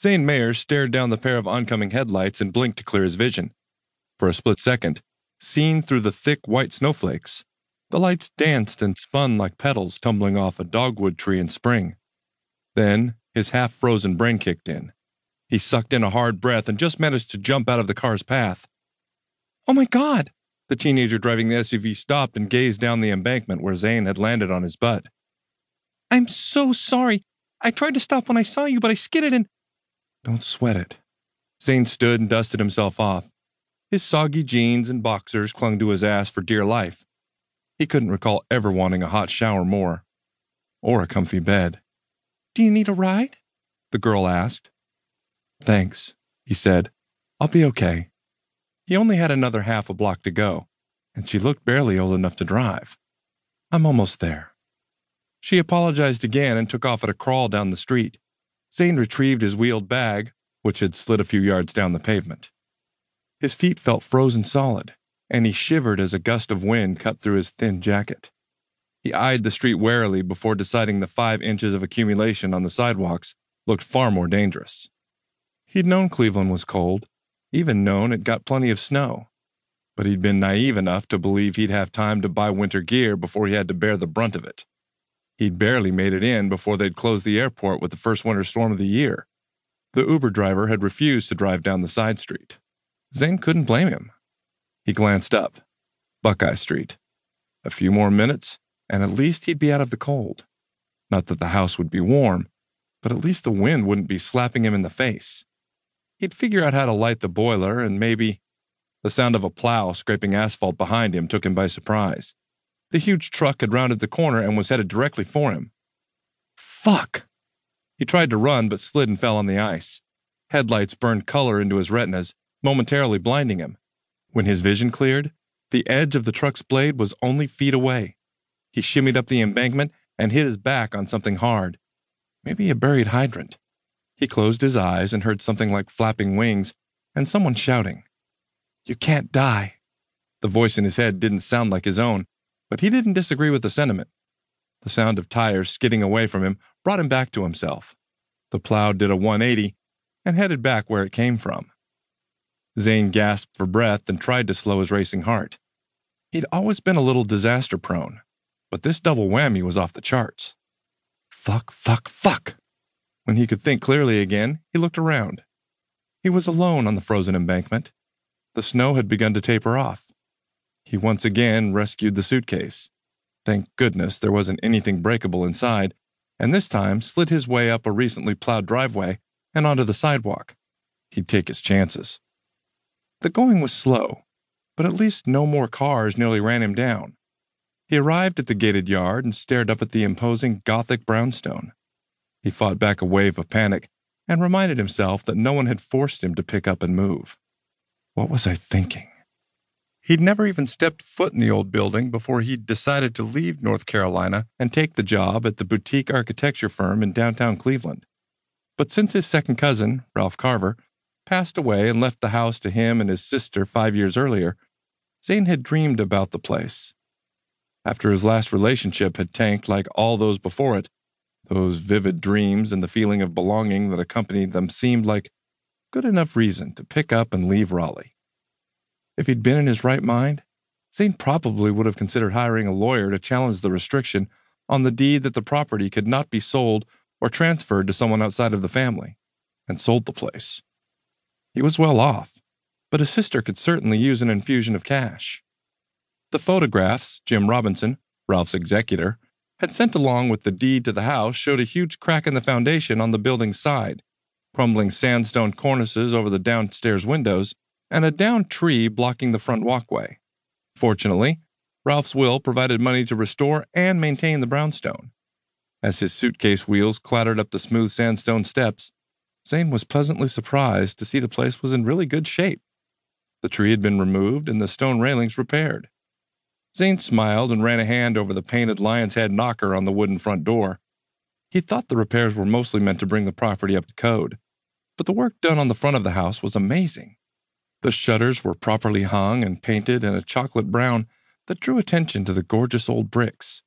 Zane Mayer stared down the pair of oncoming headlights and blinked to clear his vision. For a split second, seen through the thick white snowflakes, the lights danced and spun like petals tumbling off a dogwood tree in spring. Then his half frozen brain kicked in. He sucked in a hard breath and just managed to jump out of the car's path. Oh my God! The teenager driving the SUV stopped and gazed down the embankment where Zane had landed on his butt. I'm so sorry. I tried to stop when I saw you, but I skidded and. Don't sweat it. Zane stood and dusted himself off. His soggy jeans and boxers clung to his ass for dear life. He couldn't recall ever wanting a hot shower more. Or a comfy bed. Do you need a ride? The girl asked. Thanks, he said. I'll be okay. He only had another half a block to go, and she looked barely old enough to drive. I'm almost there. She apologized again and took off at a crawl down the street. Zane retrieved his wheeled bag, which had slid a few yards down the pavement. His feet felt frozen solid, and he shivered as a gust of wind cut through his thin jacket. He eyed the street warily before deciding the five inches of accumulation on the sidewalks looked far more dangerous. He'd known Cleveland was cold, even known it got plenty of snow, but he'd been naive enough to believe he'd have time to buy winter gear before he had to bear the brunt of it. He'd barely made it in before they'd closed the airport with the first winter storm of the year. The Uber driver had refused to drive down the side street. Zane couldn't blame him. He glanced up. Buckeye Street. A few more minutes, and at least he'd be out of the cold. Not that the house would be warm, but at least the wind wouldn't be slapping him in the face. He'd figure out how to light the boiler, and maybe. The sound of a plow scraping asphalt behind him took him by surprise. The huge truck had rounded the corner and was headed directly for him. Fuck! He tried to run, but slid and fell on the ice. Headlights burned color into his retinas, momentarily blinding him. When his vision cleared, the edge of the truck's blade was only feet away. He shimmied up the embankment and hit his back on something hard. Maybe a buried hydrant. He closed his eyes and heard something like flapping wings and someone shouting. You can't die. The voice in his head didn't sound like his own, but he didn't disagree with the sentiment. The sound of tires skidding away from him brought him back to himself. The plow did a 180 and headed back where it came from. Zane gasped for breath and tried to slow his racing heart. He'd always been a little disaster prone, but this double whammy was off the charts. Fuck, fuck, fuck! When he could think clearly again, he looked around. He was alone on the frozen embankment. The snow had begun to taper off. He once again rescued the suitcase. Thank goodness there wasn't anything breakable inside, and this time slid his way up a recently plowed driveway and onto the sidewalk. He'd take his chances. The going was slow, but at least no more cars nearly ran him down. He arrived at the gated yard and stared up at the imposing Gothic brownstone. He fought back a wave of panic and reminded himself that no one had forced him to pick up and move. What was I thinking? He'd never even stepped foot in the old building before he'd decided to leave North Carolina and take the job at the boutique architecture firm in downtown Cleveland. But since his second cousin, Ralph Carver, passed away and left the house to him and his sister five years earlier, Zane had dreamed about the place after his last relationship had tanked like all those before it, those vivid dreams and the feeling of belonging that accompanied them seemed like good enough reason to pick up and leave Raleigh. If he'd been in his right mind, Zane probably would have considered hiring a lawyer to challenge the restriction on the deed that the property could not be sold or transferred to someone outside of the family, and sold the place. He was well off, but his sister could certainly use an infusion of cash. The photographs Jim Robinson, Ralph's executor, had sent along with the deed to the house showed a huge crack in the foundation on the building's side, crumbling sandstone cornices over the downstairs windows, and a downed tree blocking the front walkway. Fortunately, Ralph's will provided money to restore and maintain the brownstone. As his suitcase wheels clattered up the smooth sandstone steps, Zane was pleasantly surprised to see the place was in really good shape. The tree had been removed and the stone railings repaired. Zane smiled and ran a hand over the painted lion's head knocker on the wooden front door. He thought the repairs were mostly meant to bring the property up to code, but the work done on the front of the house was amazing. The shutters were properly hung and painted in a chocolate brown that drew attention to the gorgeous old bricks.